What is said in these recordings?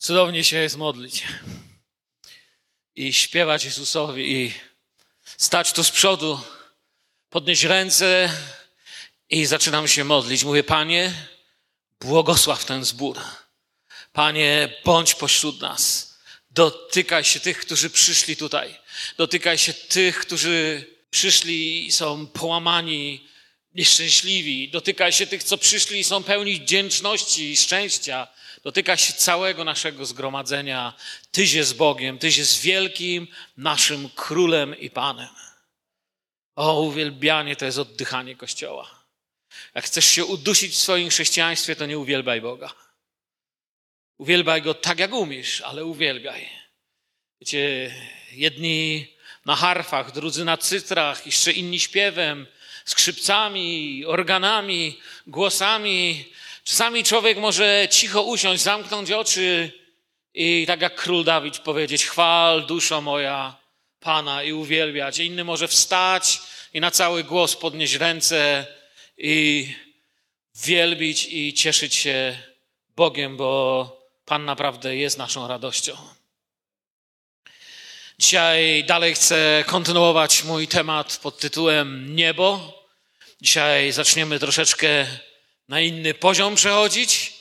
Cudownie się jest modlić i śpiewać Jezusowi i stać tu z przodu, podnieść ręce i zaczynam się modlić. Mówię, Panie, błogosław ten zbór. Panie, bądź pośród nas. Dotykaj się tych, którzy przyszli tutaj. Dotykaj się tych, którzy przyszli i są połamani, nieszczęśliwi. Dotykaj się tych, co przyszli i są pełni wdzięczności i szczęścia. Dotykaj się całego naszego zgromadzenia. Tyś jest Bogiem, Tyś jest wielkim naszym królem i Panem. O, uwielbianie to jest oddychanie Kościoła. Jak chcesz się udusić w swoim chrześcijaństwie, to nie uwielbiaj Boga. Uwielbiaj Go tak, jak umiesz, ale uwielbiaj. Wiecie, jedni na harfach, drudzy na cytrach, jeszcze inni śpiewem, skrzypcami, organami, głosami. Czasami człowiek może cicho usiąść, zamknąć oczy i tak jak król Dawid powiedzieć: Chwal, duszo moja, Pana i uwielbiać. Inny może wstać i na cały głos podnieść ręce i wielbić i cieszyć się Bogiem, bo Pan naprawdę jest naszą radością. Dzisiaj dalej chcę kontynuować mój temat pod tytułem Niebo. Dzisiaj zaczniemy troszeczkę na inny poziom przechodzić.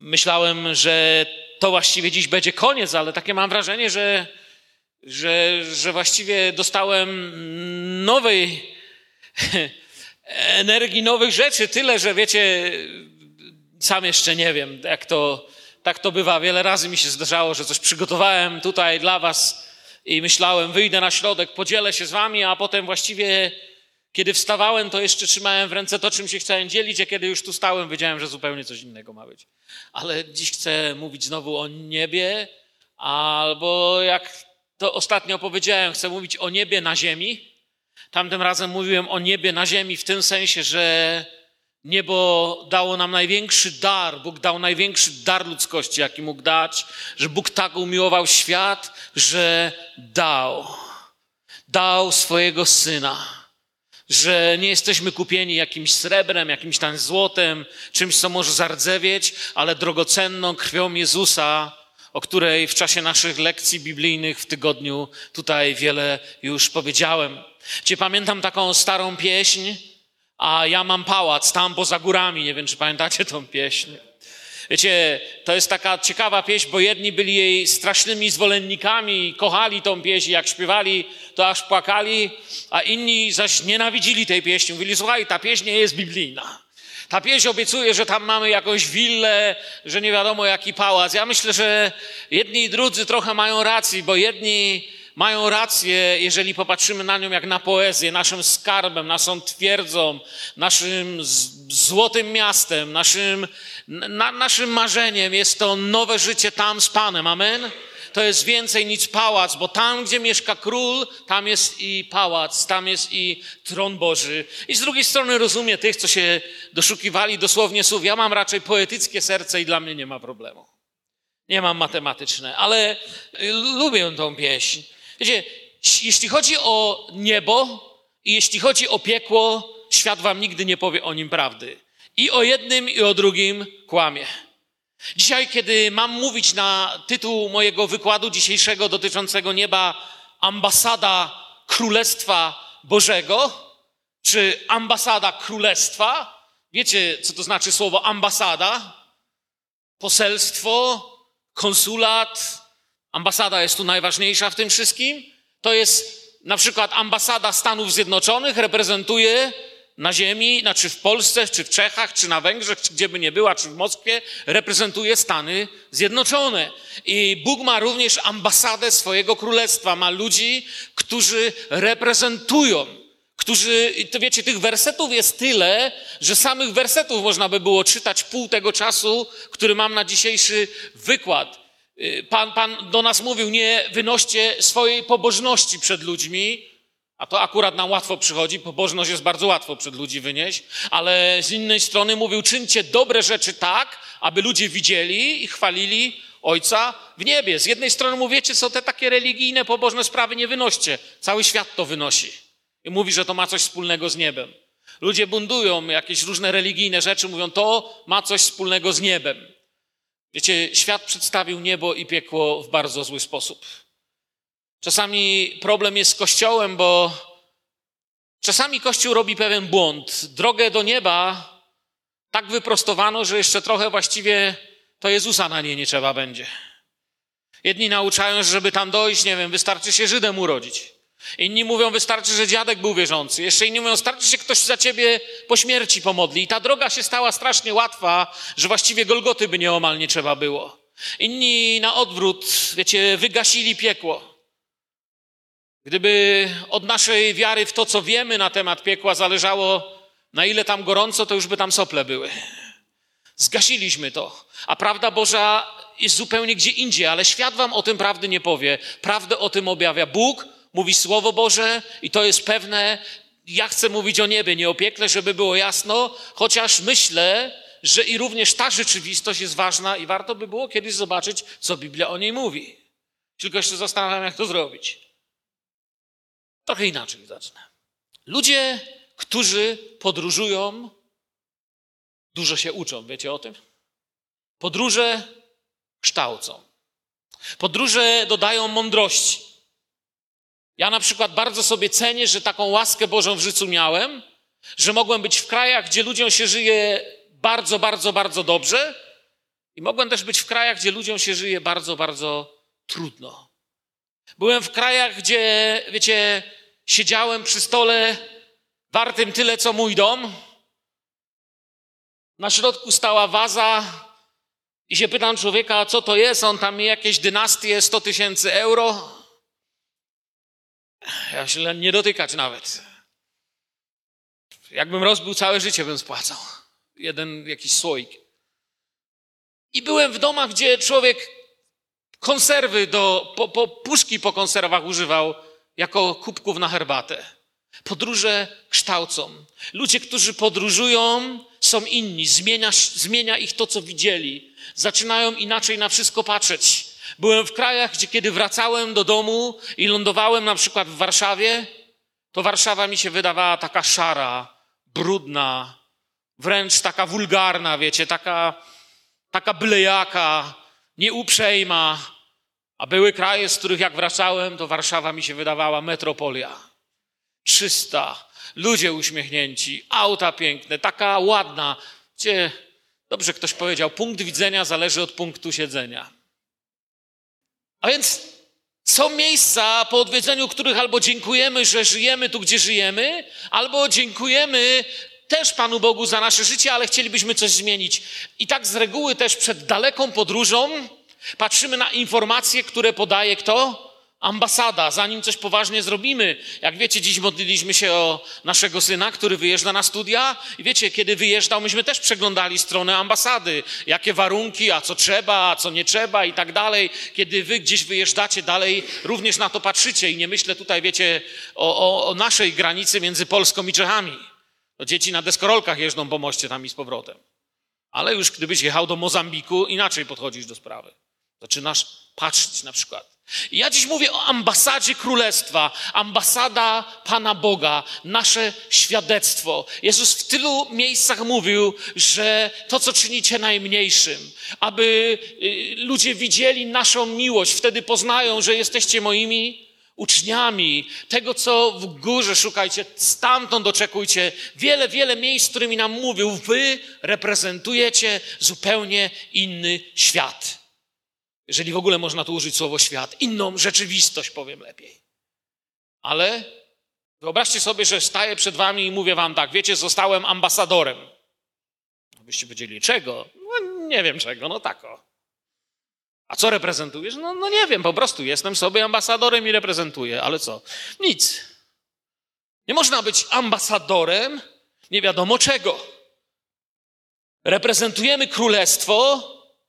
Myślałem, że to właściwie dziś będzie koniec, ale takie mam wrażenie, że, że, że właściwie dostałem nowej energii, nowych rzeczy. Tyle, że wiecie, sam jeszcze nie wiem, jak to tak to bywa. Wiele razy mi się zdarzało, że coś przygotowałem tutaj dla Was i myślałem, wyjdę na środek, podzielę się z Wami, a potem właściwie, kiedy wstawałem, to jeszcze trzymałem w ręce to, czym się chciałem dzielić, a kiedy już tu stałem, wiedziałem, że zupełnie coś innego ma być. Ale dziś chcę mówić znowu o niebie, albo jak to ostatnio powiedziałem, chcę mówić o niebie na ziemi. Tamtym razem mówiłem o niebie na ziemi w tym sensie, że Niebo dało nam największy dar. Bóg dał największy dar ludzkości, jaki mógł dać, że Bóg tak umiłował świat, że dał. Dał swojego syna. Że nie jesteśmy kupieni jakimś srebrem, jakimś tam złotem, czymś, co może zardzewieć, ale drogocenną krwią Jezusa, o której w czasie naszych lekcji biblijnych w tygodniu tutaj wiele już powiedziałem. Cię pamiętam taką starą pieśń, a ja mam pałac tam poza górami. Nie wiem, czy pamiętacie tą pieśń. Wiecie, to jest taka ciekawa pieśń, bo jedni byli jej strasznymi zwolennikami, kochali tą pieśń, jak śpiewali, to aż płakali, a inni zaś nienawidzili tej pieśni. Mówili, słuchaj, ta pieśń nie jest biblijna. Ta pieśń obiecuje, że tam mamy jakąś willę, że nie wiadomo jaki pałac. Ja myślę, że jedni i drudzy trochę mają racji, bo jedni mają rację, jeżeli popatrzymy na nią jak na poezję, naszym skarbem, naszą twierdzą, naszym złotym miastem, naszym, na, naszym marzeniem jest to nowe życie tam z Panem. Amen? To jest więcej niż pałac, bo tam, gdzie mieszka król, tam jest i pałac, tam jest i tron Boży. I z drugiej strony rozumiem tych, co się doszukiwali dosłownie słów. Ja mam raczej poetyckie serce i dla mnie nie ma problemu. Nie mam matematyczne, ale lubię tą pieśń. Wiecie, jeśli chodzi o niebo i jeśli chodzi o piekło, świat wam nigdy nie powie o nim prawdy. I o jednym, i o drugim kłamie. Dzisiaj, kiedy mam mówić na tytuł mojego wykładu dzisiejszego dotyczącego nieba ambasada Królestwa Bożego, czy ambasada Królestwa, wiecie, co to znaczy słowo ambasada? Poselstwo, konsulat, Ambasada jest tu najważniejsza w tym wszystkim. To jest na przykład ambasada Stanów Zjednoczonych, reprezentuje na ziemi, znaczy w Polsce, czy w Czechach, czy na Węgrzech, czy gdzie by nie była, czy w Moskwie, reprezentuje Stany Zjednoczone. I Bóg ma również ambasadę swojego królestwa. Ma ludzi, którzy reprezentują, którzy, to wiecie, tych wersetów jest tyle, że samych wersetów można by było czytać pół tego czasu, który mam na dzisiejszy wykład. Y, pan, Pan do nas mówił, nie wynoście swojej pobożności przed ludźmi, a to akurat nam łatwo przychodzi, pobożność jest bardzo łatwo przed ludzi wynieść, ale z innej strony mówił, czyńcie dobre rzeczy tak, aby ludzie widzieli i chwalili Ojca w niebie. Z jednej strony mówicie, co te takie religijne, pobożne sprawy nie wynoście. Cały świat to wynosi. I mówi, że to ma coś wspólnego z niebem. Ludzie bundują jakieś różne religijne rzeczy, mówią, to ma coś wspólnego z niebem. Wiecie, świat przedstawił niebo i piekło w bardzo zły sposób. Czasami problem jest z Kościołem, bo czasami Kościół robi pewien błąd. Drogę do nieba tak wyprostowano, że jeszcze trochę właściwie to Jezusa na niej nie trzeba będzie. Jedni nauczają, że żeby tam dojść, nie wiem, wystarczy się Żydem urodzić. Inni mówią, wystarczy, że dziadek był wierzący. Jeszcze inni mówią, wystarczy się ktoś za ciebie po śmierci pomodli. I ta droga się stała strasznie łatwa, że właściwie Golgoty by nieomal nie trzeba było. Inni na odwrót, wiecie, wygasili piekło. Gdyby od naszej wiary w to, co wiemy na temat piekła, zależało, na ile tam gorąco, to już by tam sople były. Zgasiliśmy to. A prawda Boża jest zupełnie gdzie indziej, ale świat wam o tym prawdy nie powie. Prawdę o tym objawia Bóg, mówi Słowo Boże i to jest pewne. Ja chcę mówić o niebie, nie o piekle, żeby było jasno, chociaż myślę, że i również ta rzeczywistość jest ważna i warto by było kiedyś zobaczyć, co Biblia o niej mówi. Tylko jeszcze zastanawiam, jak to zrobić. Trochę inaczej zacznę. Ludzie, którzy podróżują, dużo się uczą. Wiecie o tym? Podróże kształcą. Podróże dodają mądrości. Ja na przykład bardzo sobie cenię, że taką łaskę Bożą w życiu miałem, że mogłem być w krajach, gdzie ludziom się żyje bardzo, bardzo, bardzo dobrze i mogłem też być w krajach, gdzie ludziom się żyje bardzo, bardzo trudno. Byłem w krajach, gdzie, wiecie, siedziałem przy stole wartym tyle, co mój dom. Na środku stała waza i się pytam człowieka, co to jest? On tam jakieś dynastie, 100 tysięcy euro. Ja się nie dotykać nawet. Jakbym rozbił całe życie, bym spłacał. Jeden jakiś słoik. I byłem w domach, gdzie człowiek konserwy do, po, po, puszki po konserwach używał jako kubków na herbatę. Podróże kształcą. Ludzie, którzy podróżują, są inni. Zmienia, zmienia ich to, co widzieli. Zaczynają inaczej na wszystko patrzeć. Byłem w krajach, gdzie kiedy wracałem do domu i lądowałem na przykład w Warszawie, to Warszawa mi się wydawała taka szara, brudna, wręcz taka wulgarna, wiecie, taka, taka blejaka, nieuprzejma. A były kraje, z których jak wracałem, to Warszawa mi się wydawała metropolia. Czysta, ludzie uśmiechnięci, auta piękne, taka ładna. Gdzie, dobrze ktoś powiedział, punkt widzenia zależy od punktu siedzenia. A więc są miejsca, po odwiedzeniu których albo dziękujemy, że żyjemy tu, gdzie żyjemy, albo dziękujemy też Panu Bogu za nasze życie, ale chcielibyśmy coś zmienić. I tak z reguły też przed daleką podróżą patrzymy na informacje, które podaje kto? ambasada, zanim coś poważnie zrobimy. Jak wiecie, dziś modliliśmy się o naszego syna, który wyjeżdża na studia. I wiecie, kiedy wyjeżdżał, myśmy też przeglądali stronę ambasady. Jakie warunki, a co trzeba, a co nie trzeba i tak dalej. Kiedy wy gdzieś wyjeżdżacie dalej, również na to patrzycie. I nie myślę tutaj, wiecie, o, o, o naszej granicy między Polską i Czechami. To dzieci na deskorolkach jeżdżą po moście tam i z powrotem. Ale już gdybyś jechał do Mozambiku, inaczej podchodzisz do sprawy. Zaczynasz patrzeć na przykład ja dziś mówię o ambasadzie Królestwa, ambasada Pana Boga, nasze świadectwo. Jezus w tylu miejscach mówił, że to, co czynicie najmniejszym, aby y, ludzie widzieli naszą miłość, wtedy poznają, że jesteście moimi uczniami. Tego, co w górze szukajcie, stamtąd oczekujcie. Wiele, wiele miejsc, którymi nam mówił, wy reprezentujecie zupełnie inny świat jeżeli w ogóle można tu użyć słowo świat, inną rzeczywistość, powiem lepiej. Ale wyobraźcie sobie, że staję przed wami i mówię wam tak, wiecie, zostałem ambasadorem. Byście powiedzieli, czego? No, nie wiem czego, no tak o. A co reprezentujesz? No, no nie wiem, po prostu jestem sobie ambasadorem i reprezentuję, ale co? Nic. Nie można być ambasadorem nie wiadomo czego. Reprezentujemy królestwo,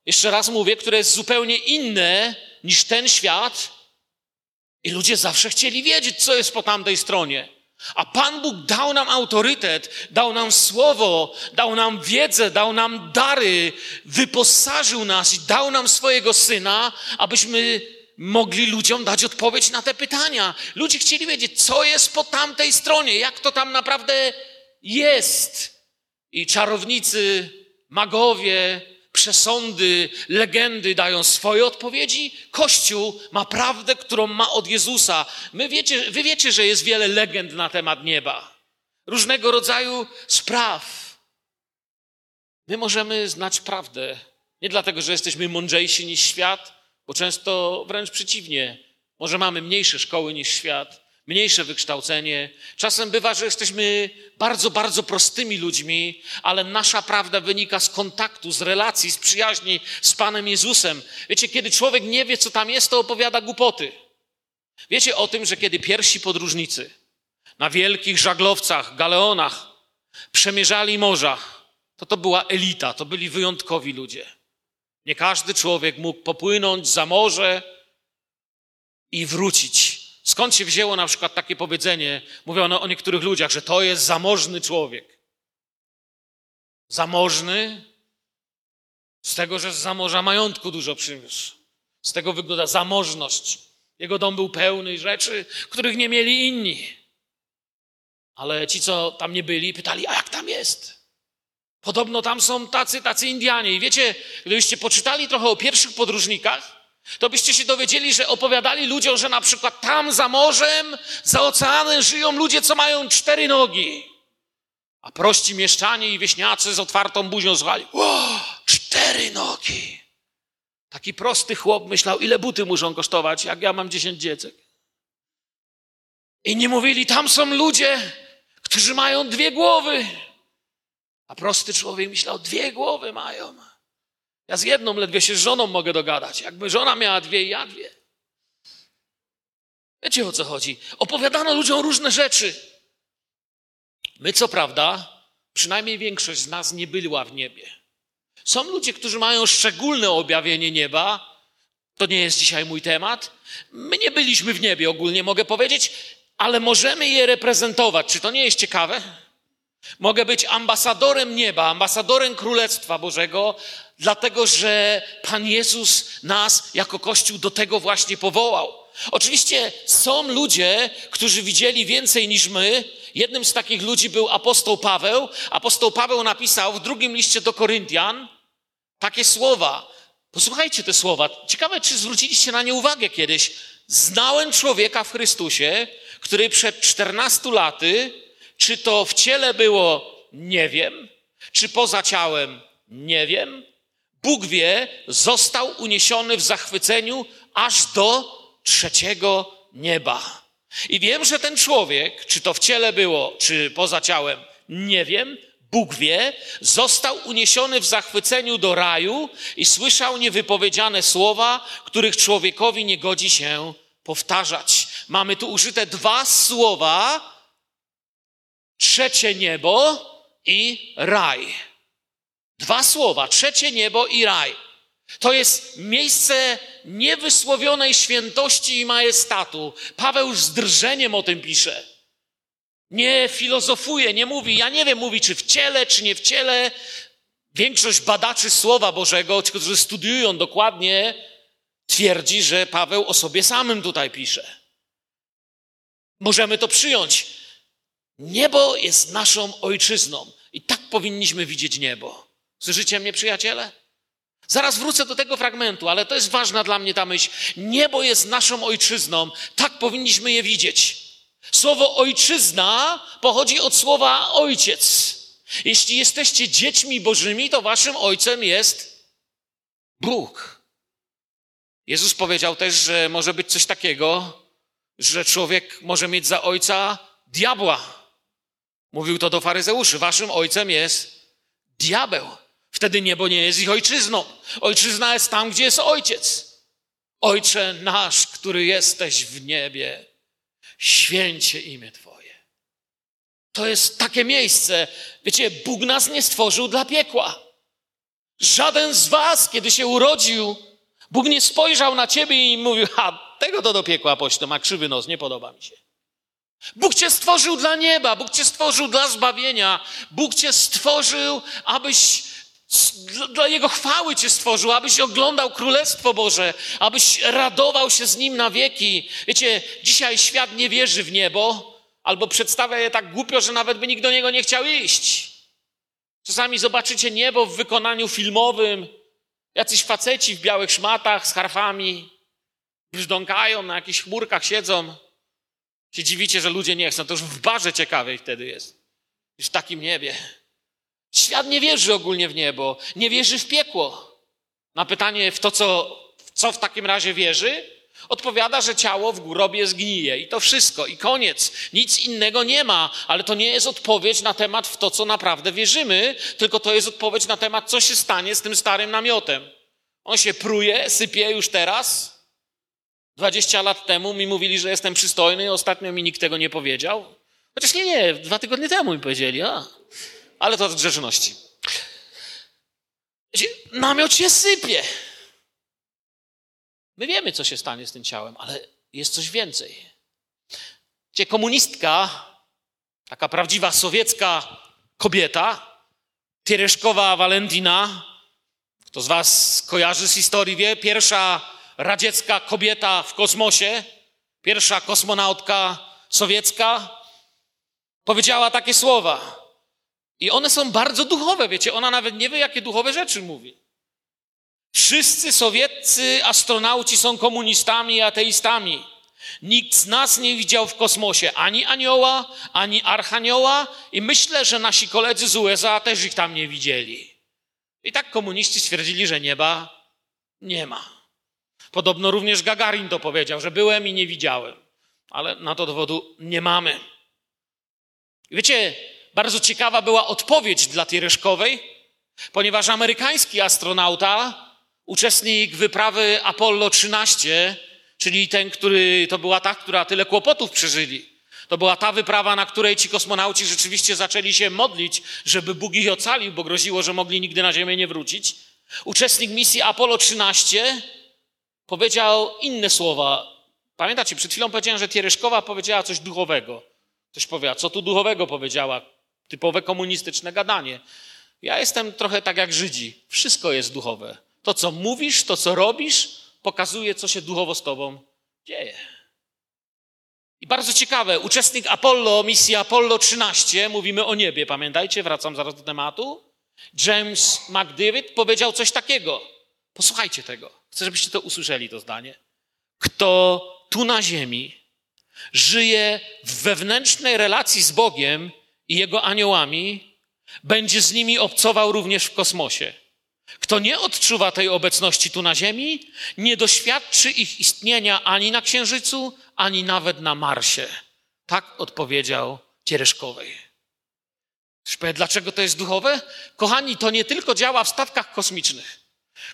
jeszcze raz mówię, które jest zupełnie inne niż ten świat. I ludzie zawsze chcieli wiedzieć, co jest po tamtej stronie. A Pan Bóg dał nam autorytet, dał nam słowo, dał nam wiedzę, dał nam dary, wyposażył nas i dał nam swojego syna, abyśmy mogli ludziom dać odpowiedź na te pytania. Ludzie chcieli wiedzieć, co jest po tamtej stronie, jak to tam naprawdę jest. I czarownicy, magowie, przesądy, legendy dają swoje odpowiedzi. Kościół ma prawdę, którą ma od Jezusa. My wiecie, wy wiecie, że jest wiele legend na temat nieba. Różnego rodzaju spraw. My możemy znać prawdę. Nie dlatego, że jesteśmy mądrzejsi niż świat, bo często wręcz przeciwnie. Może mamy mniejsze szkoły niż świat, mniejsze wykształcenie. Czasem bywa, że jesteśmy bardzo, bardzo prostymi ludźmi, ale nasza prawda wynika z kontaktu, z relacji, z przyjaźni z Panem Jezusem. Wiecie, kiedy człowiek nie wie, co tam jest, to opowiada głupoty. Wiecie o tym, że kiedy pierwsi podróżnicy na wielkich żaglowcach, galeonach przemierzali morza, to to była elita, to byli wyjątkowi ludzie. Nie każdy człowiek mógł popłynąć za morze i wrócić. Skąd się wzięło na przykład takie powiedzenie, mówiono o niektórych ludziach, że to jest zamożny człowiek? Zamożny? Z tego, że z zamorza majątku dużo przyniósł. Z tego wygląda zamożność. Jego dom był pełny rzeczy, których nie mieli inni. Ale ci, co tam nie byli, pytali, a jak tam jest? Podobno tam są tacy, tacy Indianie. I wiecie, gdybyście poczytali trochę o pierwszych podróżnikach, to byście się dowiedzieli, że opowiadali ludziom, że na przykład tam za morzem, za oceanem żyją ludzie, co mają cztery nogi. A prości mieszczanie i wieśniacy z otwartą buzią słuchali, o, cztery nogi. Taki prosty chłop myślał, ile buty muszą kosztować, jak ja mam dziesięć dziecek. I nie mówili, tam są ludzie, którzy mają dwie głowy. A prosty człowiek myślał, dwie głowy mają. Ja z jedną ledwie się z żoną mogę dogadać. Jakby żona miała dwie i ja dwie. Wiecie o co chodzi? Opowiadano ludziom różne rzeczy. My, co prawda, przynajmniej większość z nas nie była w niebie. Są ludzie, którzy mają szczególne objawienie nieba. To nie jest dzisiaj mój temat. My nie byliśmy w niebie, ogólnie mogę powiedzieć, ale możemy je reprezentować. Czy to nie jest ciekawe? Mogę być ambasadorem nieba, ambasadorem Królestwa Bożego, dlatego że Pan Jezus nas jako Kościół do tego właśnie powołał. Oczywiście są ludzie, którzy widzieli więcej niż my. Jednym z takich ludzi był apostoł Paweł. Apostoł Paweł napisał w drugim liście do Koryntian takie słowa. Posłuchajcie te słowa. Ciekawe, czy zwróciliście na nie uwagę kiedyś. Znałem człowieka w Chrystusie, który przed 14 laty czy to w ciele było, nie wiem. Czy poza ciałem, nie wiem. Bóg wie, został uniesiony w zachwyceniu aż do trzeciego nieba. I wiem, że ten człowiek, czy to w ciele było, czy poza ciałem, nie wiem, Bóg wie, został uniesiony w zachwyceniu do raju i słyszał niewypowiedziane słowa, których człowiekowi nie godzi się powtarzać. Mamy tu użyte dwa słowa, trzecie niebo i raj. Dwa słowa, trzecie niebo i raj. To jest miejsce niewysłowionej świętości i majestatu. Paweł z drżeniem o tym pisze. Nie filozofuje, nie mówi, ja nie wiem, mówi czy w ciele, czy nie w ciele. Większość badaczy Słowa Bożego, ci, którzy studiują dokładnie, twierdzi, że Paweł o sobie samym tutaj pisze. Możemy to przyjąć. Niebo jest naszą ojczyzną i tak powinniśmy widzieć niebo. Słyszycie mnie, przyjaciele? Zaraz wrócę do tego fragmentu, ale to jest ważna dla mnie ta myśl. Niebo jest naszą ojczyzną, tak powinniśmy je widzieć. Słowo ojczyzna pochodzi od słowa ojciec. Jeśli jesteście dziećmi bożymi, to waszym ojcem jest Bóg. Jezus powiedział też, że może być coś takiego, że człowiek może mieć za ojca diabła. Mówił to do faryzeuszy. Waszym ojcem jest diabeł. Wtedy niebo nie jest ich ojczyzną. Ojczyzna jest tam, gdzie jest ojciec. Ojcze nasz, który jesteś w niebie, święcie imię Twoje. To jest takie miejsce. Wiecie, Bóg nas nie stworzył dla piekła. Żaden z Was, kiedy się urodził, Bóg nie spojrzał na Ciebie i mówił, a tego to do piekła poślę, ma krzywy nos, nie podoba mi się. Bóg Cię stworzył dla nieba, Bóg Cię stworzył dla zbawienia, Bóg Cię stworzył, abyś dla Jego chwały Cię stworzył, abyś oglądał Królestwo Boże, abyś radował się z Nim na wieki. Wiecie, dzisiaj świat nie wierzy w niebo, albo przedstawia je tak głupio, że nawet by nikt do niego nie chciał iść. Czasami zobaczycie niebo w wykonaniu filmowym, Jacyś faceci w białych szmatach z harfami brzdąkają, na jakichś chmurkach siedzą. Się dziwicie, że ludzie nie chcą. To już w barze ciekawej wtedy jest. Już w takim niebie. Świat nie wierzy ogólnie w niebo, nie wierzy w piekło. Na pytanie, w to, co, w co w takim razie wierzy, odpowiada, że ciało w grobie zgnije i to wszystko, i koniec. Nic innego nie ma, ale to nie jest odpowiedź na temat w to, co naprawdę wierzymy, tylko to jest odpowiedź na temat, co się stanie z tym starym namiotem. On się pruje, sypie już teraz. 20 lat temu mi mówili, że jestem przystojny, ostatnio mi nikt tego nie powiedział. Chociaż nie, nie, dwa tygodnie temu mi powiedzieli, a. Ale to od grzeczności. Namiot się sypie. My wiemy, co się stanie z tym ciałem, ale jest coś więcej. Gdzie komunistka, taka prawdziwa sowiecka kobieta, Tiereszkowa Walentina, kto z Was kojarzy z historii, wie, pierwsza radziecka kobieta w kosmosie, pierwsza kosmonautka sowiecka, powiedziała takie słowa. I one są bardzo duchowe, wiecie, ona nawet nie wie, jakie duchowe rzeczy mówi. Wszyscy sowieccy astronauci są komunistami i ateistami. Nikt z nas nie widział w kosmosie ani anioła, ani archanioła i myślę, że nasi koledzy z USA też ich tam nie widzieli. I tak komuniści stwierdzili, że nieba nie ma. Podobno również Gagarin to powiedział, że byłem i nie widziałem, ale na to dowodu nie mamy. Wiecie, bardzo ciekawa była odpowiedź dla Tiereszkowej, ponieważ amerykański astronauta uczestnik wyprawy Apollo 13, czyli ten, który, to była ta, która tyle kłopotów przeżyli. To była ta wyprawa, na której ci kosmonauci rzeczywiście zaczęli się modlić, żeby Bóg ich ocalił, bo groziło, że mogli nigdy na Ziemię nie wrócić. Uczestnik misji Apollo 13 powiedział inne słowa. Pamiętacie, przed chwilą powiedziałem, że Tiereszkowa powiedziała coś duchowego. Ktoś powie, co tu duchowego powiedziała? Typowe komunistyczne gadanie. Ja jestem trochę tak jak Żydzi. Wszystko jest duchowe. To, co mówisz, to, co robisz, pokazuje, co się duchowo z tobą dzieje. I bardzo ciekawe, uczestnik Apollo, misji Apollo 13, mówimy o niebie, pamiętajcie, wracam zaraz do tematu. James McDavid powiedział coś takiego. Posłuchajcie tego. Chcę, żebyście to usłyszeli, to zdanie. Kto tu na ziemi żyje w wewnętrznej relacji z Bogiem i Jego aniołami, będzie z nimi obcował również w kosmosie. Kto nie odczuwa tej obecności tu na Ziemi, nie doświadczy ich istnienia ani na Księżycu, ani nawet na Marsie. Tak odpowiedział Ciereszkowej. Dlaczego to jest duchowe? Kochani, to nie tylko działa w statkach kosmicznych.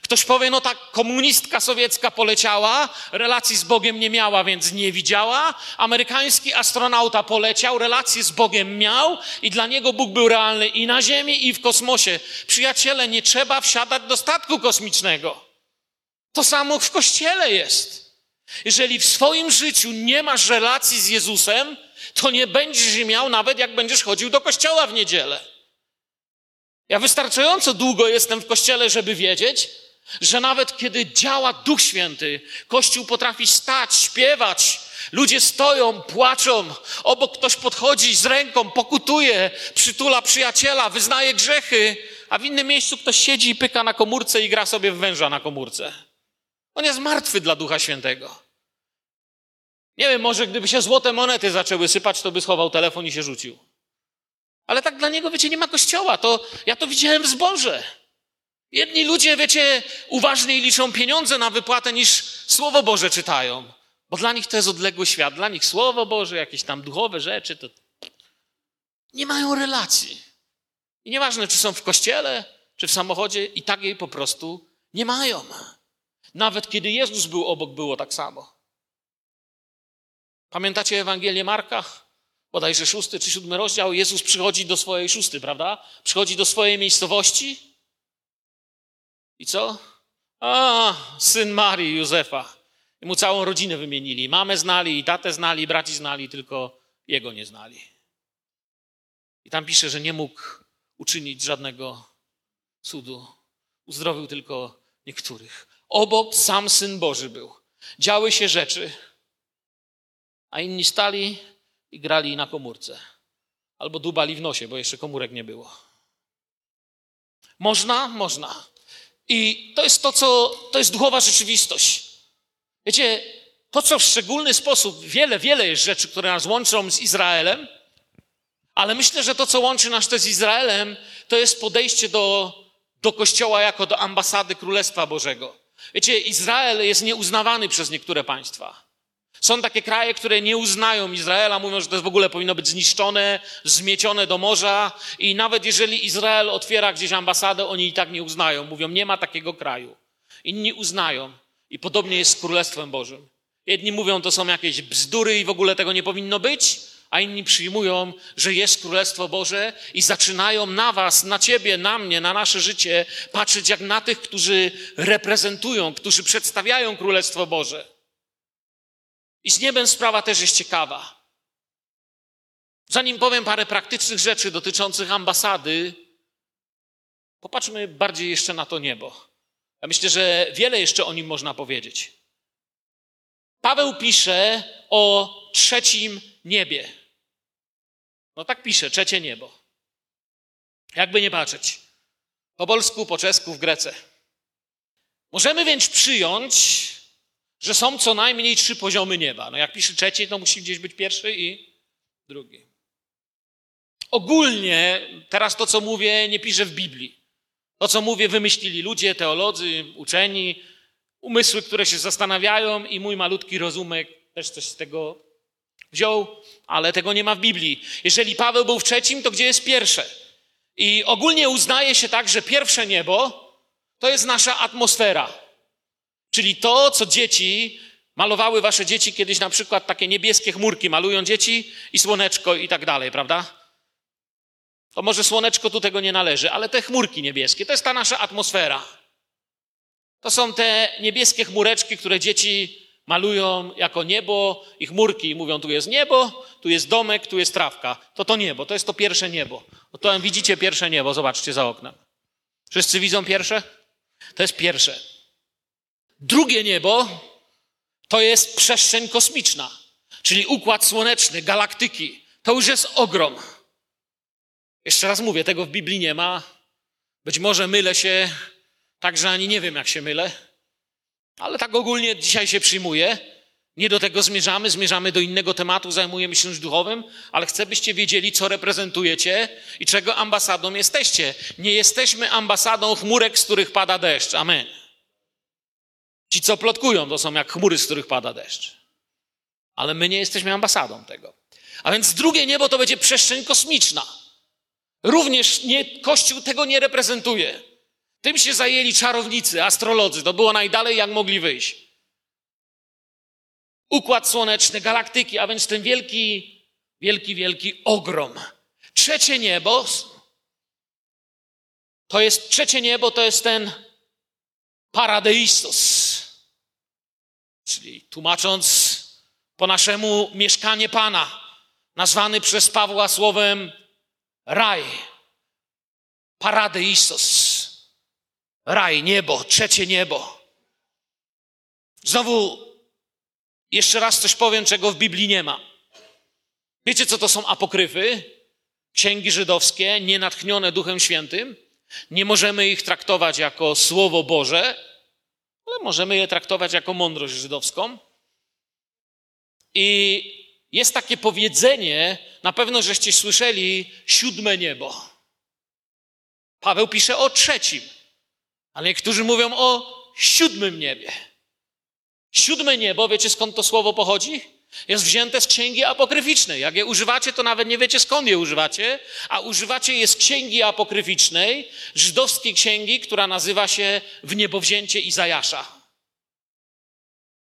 Ktoś powie, no tak, komunistka sowiecka poleciała, relacji z Bogiem nie miała, więc nie widziała. Amerykański astronauta poleciał, relacje z Bogiem miał i dla niego Bóg był realny i na Ziemi, i w kosmosie. Przyjaciele, nie trzeba wsiadać do statku kosmicznego. To samo w kościele jest. Jeżeli w swoim życiu nie masz relacji z Jezusem, to nie będziesz miał nawet jak będziesz chodził do kościoła w niedzielę. Ja wystarczająco długo jestem w kościele, żeby wiedzieć, że nawet kiedy działa Duch Święty, Kościół potrafi stać, śpiewać, ludzie stoją, płaczą, obok ktoś podchodzi z ręką, pokutuje, przytula przyjaciela, wyznaje grzechy, a w innym miejscu ktoś siedzi i pyka na komórce i gra sobie w węża na komórce. On jest martwy dla Ducha Świętego. Nie wiem, może gdyby się złote monety zaczęły sypać, to by schował telefon i się rzucił. Ale tak dla niego, wiecie, nie ma kościoła. To, ja to widziałem w zborze. Jedni ludzie, wiecie, uważniej liczą pieniądze na wypłatę niż Słowo Boże czytają. Bo dla nich to jest odległy świat. Dla nich Słowo Boże, jakieś tam duchowe rzeczy, to nie mają relacji. I nieważne, czy są w kościele, czy w samochodzie, i tak jej po prostu nie mają. Nawet kiedy Jezus był obok, było tak samo. Pamiętacie Ewangelię Marka? Bodajże szósty czy siódmy rozdział, Jezus przychodzi do swojej szósty, prawda? Przychodzi do swojej miejscowości i co? A, syn Marii, Józefa. I mu całą rodzinę wymienili. Mamę znali, i tatę znali, i braci znali, tylko jego nie znali. I tam pisze, że nie mógł uczynić żadnego cudu. Uzdrowił tylko niektórych. Obok sam Syn Boży był. Działy się rzeczy, a inni stali i grali na komórce. Albo dubali w nosie, bo jeszcze komórek nie było. Można? Można. I to jest to, co to jest duchowa rzeczywistość. Wiecie, to, co w szczególny sposób, wiele, wiele jest rzeczy, które nas łączą z Izraelem, ale myślę, że to, co łączy nas też z Izraelem, to jest podejście do, do Kościoła jako do ambasady Królestwa Bożego. Wiecie, Izrael jest nieuznawany przez niektóre państwa. Są takie kraje, które nie uznają Izraela, mówią, że to w ogóle powinno być zniszczone, zmiecione do morza i nawet jeżeli Izrael otwiera gdzieś ambasadę, oni i tak nie uznają. Mówią, nie ma takiego kraju. Inni uznają. I podobnie jest z Królestwem Bożym. Jedni mówią, to są jakieś bzdury i w ogóle tego nie powinno być, a inni przyjmują, że jest Królestwo Boże i zaczynają na Was, na Ciebie, na mnie, na nasze życie patrzeć jak na tych, którzy reprezentują, którzy przedstawiają Królestwo Boże. I z niebem sprawa też jest ciekawa. Zanim powiem parę praktycznych rzeczy dotyczących ambasady, popatrzmy bardziej jeszcze na to niebo. Ja myślę, że wiele jeszcze o nim można powiedzieć. Paweł pisze o trzecim niebie. No tak pisze, trzecie niebo. Jakby nie patrzeć. Po polsku, po czesku, w grece. Możemy więc przyjąć, że są co najmniej trzy poziomy nieba. No jak pisze trzeci, to musi gdzieś być pierwszy i drugi. Ogólnie, teraz to co mówię, nie piszę w Biblii. To co mówię, wymyślili ludzie, teolodzy, uczeni, umysły, które się zastanawiają i mój malutki rozumek też coś z tego wziął, ale tego nie ma w Biblii. Jeżeli Paweł był w trzecim, to gdzie jest pierwsze? I ogólnie uznaje się tak, że pierwsze niebo to jest nasza atmosfera. Czyli to, co dzieci malowały wasze dzieci kiedyś na przykład takie niebieskie chmurki malują dzieci i słoneczko i tak dalej, prawda? To może słoneczko tu tego nie należy, ale te chmurki niebieskie, to jest ta nasza atmosfera. To są te niebieskie chmureczki, które dzieci malują jako niebo i chmurki i mówią, tu jest niebo, tu jest domek, tu jest trawka. To to niebo, to jest to pierwsze niebo. No to widzicie pierwsze niebo, zobaczcie za oknem. Wszyscy widzą pierwsze? To jest pierwsze. Drugie niebo to jest przestrzeń kosmiczna, czyli układ słoneczny, galaktyki. To już jest ogrom. Jeszcze raz mówię, tego w Biblii nie ma. Być może mylę się, także ani nie wiem, jak się mylę. Ale tak ogólnie dzisiaj się przyjmuje. Nie do tego zmierzamy, zmierzamy do innego tematu, zajmujemy się już duchowym, ale chcę, byście wiedzieli, co reprezentujecie i czego ambasadą jesteście. Nie jesteśmy ambasadą chmurek, z których pada deszcz. Amen. Ci, co plotkują, to są jak chmury, z których pada deszcz. Ale my nie jesteśmy ambasadą tego. A więc drugie niebo to będzie przestrzeń kosmiczna. Również nie, Kościół tego nie reprezentuje. Tym się zajęli czarownicy, astrolodzy. To było najdalej, jak mogli wyjść. Układ słoneczny, galaktyki, a więc ten wielki, wielki, wielki ogrom. Trzecie niebo to jest trzecie niebo, to jest ten paradeistos. Czyli tłumacząc po naszemu mieszkanie Pana, nazwany przez Pawła słowem raj. Paradeistos. Raj, niebo, trzecie niebo. Znowu jeszcze raz coś powiem, czego w Biblii nie ma. Wiecie, co to są apokryfy? Księgi żydowskie, nienatchnione Duchem Świętym. Nie możemy ich traktować jako Słowo Boże, ale możemy je traktować jako mądrość żydowską. I jest takie powiedzenie, na pewno żeście słyszeli, siódme niebo. Paweł pisze o trzecim. Ale niektórzy mówią o siódmym niebie. Siódme niebo, wiecie skąd to słowo pochodzi? Jest wzięte z księgi apokryficznej. Jak je używacie, to nawet nie wiecie skąd je używacie, a używacie je z księgi apokryficznej, żydowskiej księgi, która nazywa się W niebowzięcie Izajasza.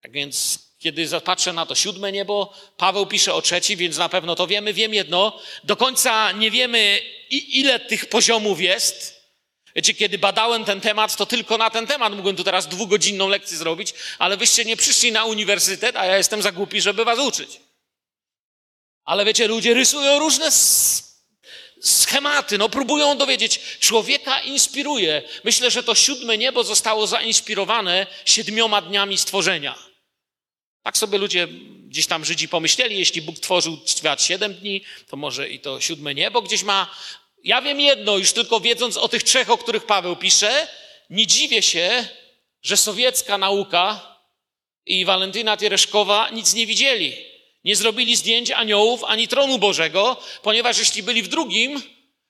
Tak więc, kiedy zapatrzę na to siódme niebo, Paweł pisze o trzeci, więc na pewno to wiemy. Wiem jedno, do końca nie wiemy, ile tych poziomów jest, Wiecie, kiedy badałem ten temat, to tylko na ten temat mógłbym tu teraz dwugodzinną lekcję zrobić, ale wyście nie przyszli na uniwersytet, a ja jestem za głupi, żeby was uczyć. Ale wiecie, ludzie rysują różne schematy, no próbują dowiedzieć. Człowieka inspiruje. Myślę, że to siódme niebo zostało zainspirowane siedmioma dniami stworzenia. Tak sobie ludzie, gdzieś tam Żydzi pomyśleli, jeśli Bóg tworzył świat siedem dni, to może i to siódme niebo gdzieś ma ja wiem jedno, już tylko wiedząc o tych trzech, o których Paweł pisze, nie dziwię się, że sowiecka nauka i Walentyna Tiereszkowa nic nie widzieli. Nie zrobili zdjęć aniołów ani tronu Bożego, ponieważ jeśli byli w drugim,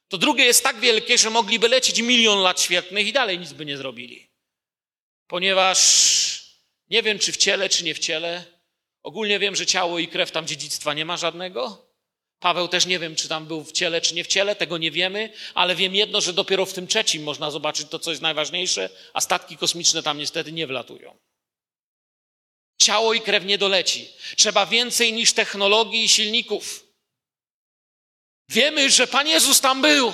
to drugie jest tak wielkie, że mogliby lecieć milion lat świetnych i dalej nic by nie zrobili. Ponieważ nie wiem, czy w ciele, czy nie w ciele. Ogólnie wiem, że ciało i krew tam dziedzictwa nie ma żadnego. Paweł też nie wiem, czy tam był w ciele, czy nie w ciele, tego nie wiemy, ale wiem jedno, że dopiero w tym trzecim można zobaczyć to, co jest najważniejsze, a statki kosmiczne tam niestety nie wlatują. Ciało i krew nie doleci. Trzeba więcej niż technologii i silników. Wiemy, że Pan Jezus tam był.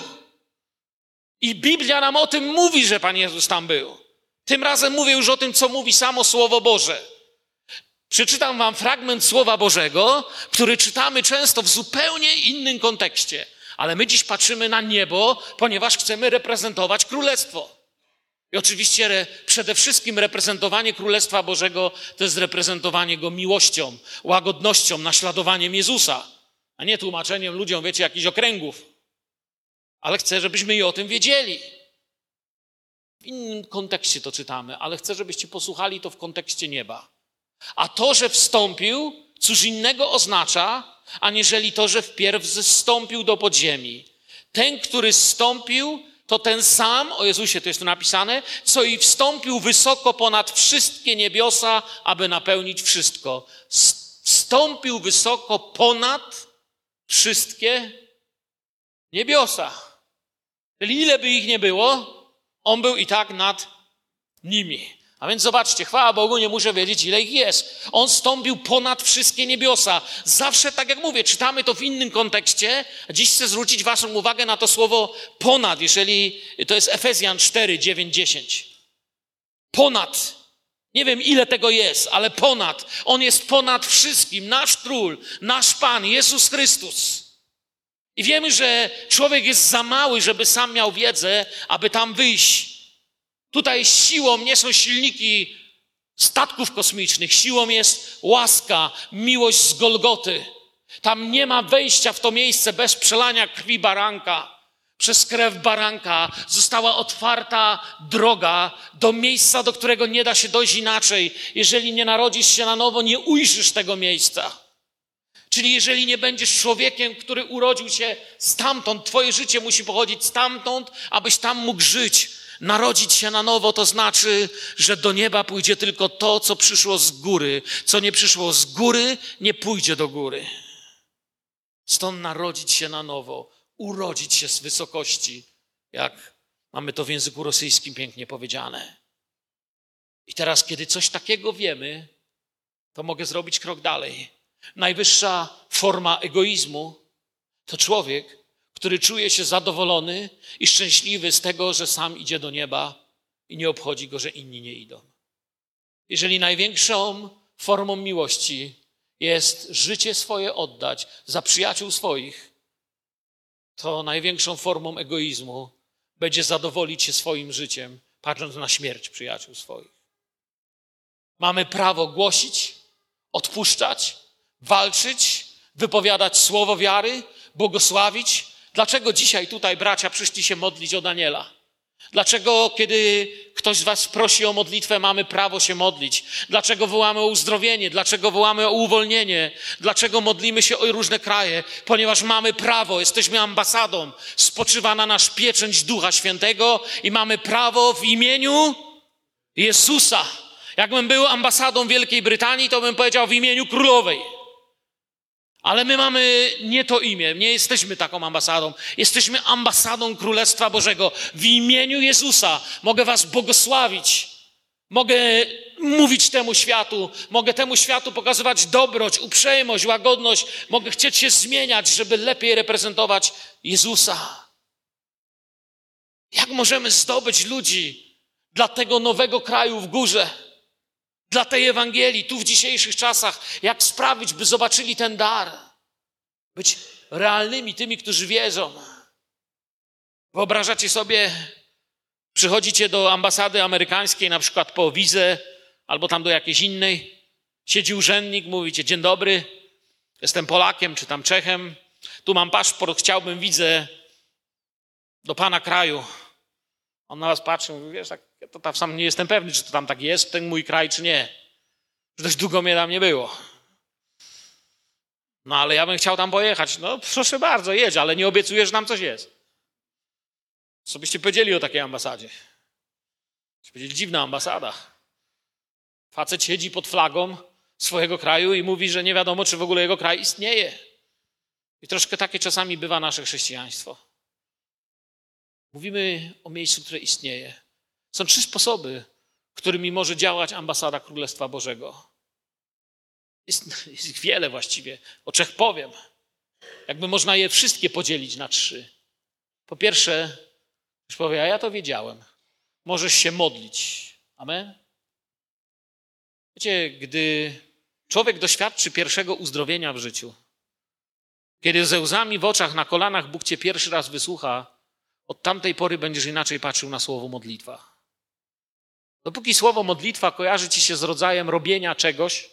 I Biblia nam o tym mówi, że Pan Jezus tam był. Tym razem mówię już o tym, co mówi samo Słowo Boże. Przeczytam wam fragment Słowa Bożego, który czytamy często w zupełnie innym kontekście. Ale my dziś patrzymy na niebo, ponieważ chcemy reprezentować Królestwo. I oczywiście przede wszystkim reprezentowanie Królestwa Bożego to jest reprezentowanie Go miłością, łagodnością, naśladowaniem Jezusa, a nie tłumaczeniem ludziom, wiecie, jakichś okręgów. Ale chcę, żebyśmy i o tym wiedzieli. W innym kontekście to czytamy, ale chcę, żebyście posłuchali to w kontekście nieba. A to, że wstąpił, cóż innego oznacza, aniżeli to, że wpierw zstąpił do podziemi. Ten, który zstąpił, to ten sam, o Jezusie to jest tu napisane, co i wstąpił wysoko ponad wszystkie niebiosa, aby napełnić wszystko. Wstąpił wysoko ponad wszystkie niebiosa. Czyli ile by ich nie było, on był i tak nad nimi. A więc zobaczcie, chwała Bogu, nie muszę wiedzieć, ile ich jest. On stąpił ponad wszystkie niebiosa. Zawsze, tak jak mówię, czytamy to w innym kontekście. Dziś chcę zwrócić Waszą uwagę na to słowo ponad, jeżeli to jest Efezjan 4, 9, 10. Ponad. Nie wiem, ile tego jest, ale ponad. On jest ponad wszystkim. Nasz król, nasz Pan, Jezus Chrystus. I wiemy, że człowiek jest za mały, żeby sam miał wiedzę, aby tam wyjść. Tutaj siłą nie są silniki statków kosmicznych, siłą jest łaska, miłość z Golgoty. Tam nie ma wejścia w to miejsce bez przelania krwi baranka. Przez krew baranka została otwarta droga do miejsca, do którego nie da się dojść inaczej. Jeżeli nie narodzisz się na nowo, nie ujrzysz tego miejsca. Czyli jeżeli nie będziesz człowiekiem, który urodził się stamtąd, twoje życie musi pochodzić stamtąd, abyś tam mógł żyć. Narodzić się na nowo to znaczy, że do nieba pójdzie tylko to, co przyszło z góry. Co nie przyszło z góry, nie pójdzie do góry. Stąd narodzić się na nowo, urodzić się z wysokości, jak mamy to w języku rosyjskim pięknie powiedziane. I teraz, kiedy coś takiego wiemy, to mogę zrobić krok dalej. Najwyższa forma egoizmu to człowiek, który czuje się zadowolony i szczęśliwy z tego, że sam idzie do nieba i nie obchodzi go, że inni nie idą. Jeżeli największą formą miłości jest życie swoje oddać za przyjaciół swoich, to największą formą egoizmu będzie zadowolić się swoim życiem, patrząc na śmierć przyjaciół swoich. Mamy prawo głosić, odpuszczać, walczyć, wypowiadać słowo wiary, błogosławić. Dlaczego dzisiaj tutaj bracia przyszli się modlić o Daniela? Dlaczego, kiedy ktoś z Was prosi o modlitwę, mamy prawo się modlić? Dlaczego wołamy o uzdrowienie? Dlaczego wołamy o uwolnienie? Dlaczego modlimy się o różne kraje? Ponieważ mamy prawo, jesteśmy ambasadą, spoczywa na nasz pieczęć Ducha Świętego i mamy prawo w imieniu Jezusa. Jakbym był ambasadą Wielkiej Brytanii, to bym powiedział w imieniu królowej. Ale my mamy nie to imię, nie jesteśmy taką ambasadą. Jesteśmy ambasadą Królestwa Bożego. W imieniu Jezusa mogę Was błogosławić. Mogę mówić temu światu, mogę temu światu pokazywać dobroć, uprzejmość, łagodność. Mogę chcieć się zmieniać, żeby lepiej reprezentować Jezusa. Jak możemy zdobyć ludzi dla tego nowego kraju w górze? Dla tej Ewangelii tu w dzisiejszych czasach, jak sprawić, by zobaczyli ten dar. Być realnymi tymi, którzy wierzą. Wyobrażacie sobie, przychodzicie do ambasady amerykańskiej, na przykład po wizę, albo tam do jakiejś innej, siedzi urzędnik, mówicie, dzień dobry, jestem Polakiem, czy tam Czechem, tu mam paszport, chciałbym wizę do pana kraju. On na was patrzy, mówi, wiesz, tak Ja to tam sam nie jestem pewny, czy to tam tak jest, ten mój kraj, czy nie. Że dość długo mnie tam nie było. No ale ja bym chciał tam pojechać. No proszę bardzo, jedź, ale nie obiecuję, że nam coś jest. Co byście powiedzieli o takiej ambasadzie? Powiedzieli, dziwna ambasada. Facet siedzi pod flagą swojego kraju i mówi, że nie wiadomo, czy w ogóle jego kraj istnieje. I troszkę takie czasami bywa nasze chrześcijaństwo. Mówimy o miejscu, które istnieje. Są trzy sposoby, którymi może działać ambasada Królestwa Bożego. Jest, jest ich wiele właściwie. O trzech powiem. Jakby można je wszystkie podzielić na trzy. Po pierwsze, już powie, a ja to wiedziałem. Możesz się modlić. Amen? Wiecie, gdy człowiek doświadczy pierwszego uzdrowienia w życiu, kiedy ze łzami w oczach, na kolanach Bóg cię pierwszy raz wysłucha, od tamtej pory będziesz inaczej patrzył na słowo modlitwa. Dopóki słowo modlitwa kojarzy ci się z rodzajem robienia czegoś,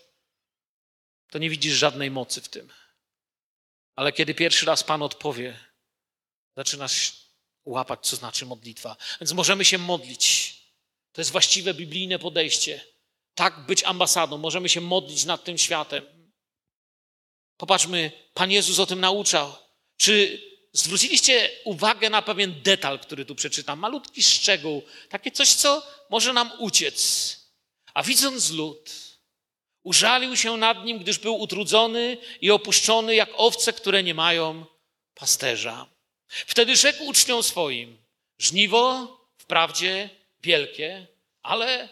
to nie widzisz żadnej mocy w tym. Ale kiedy pierwszy raz Pan odpowie, zaczynasz łapać, co znaczy modlitwa. Więc możemy się modlić. To jest właściwe biblijne podejście. Tak być ambasadą. Możemy się modlić nad tym światem. Popatrzmy, Pan Jezus o tym nauczał. Czy zwróciliście uwagę na pewien detal, który tu przeczytam? Malutki szczegół, takie coś, co może nam uciec. A widząc lud, użalił się nad nim, gdyż był utrudzony i opuszczony, jak owce, które nie mają pasterza. Wtedy rzekł uczniom swoim: Żniwo wprawdzie wielkie, ale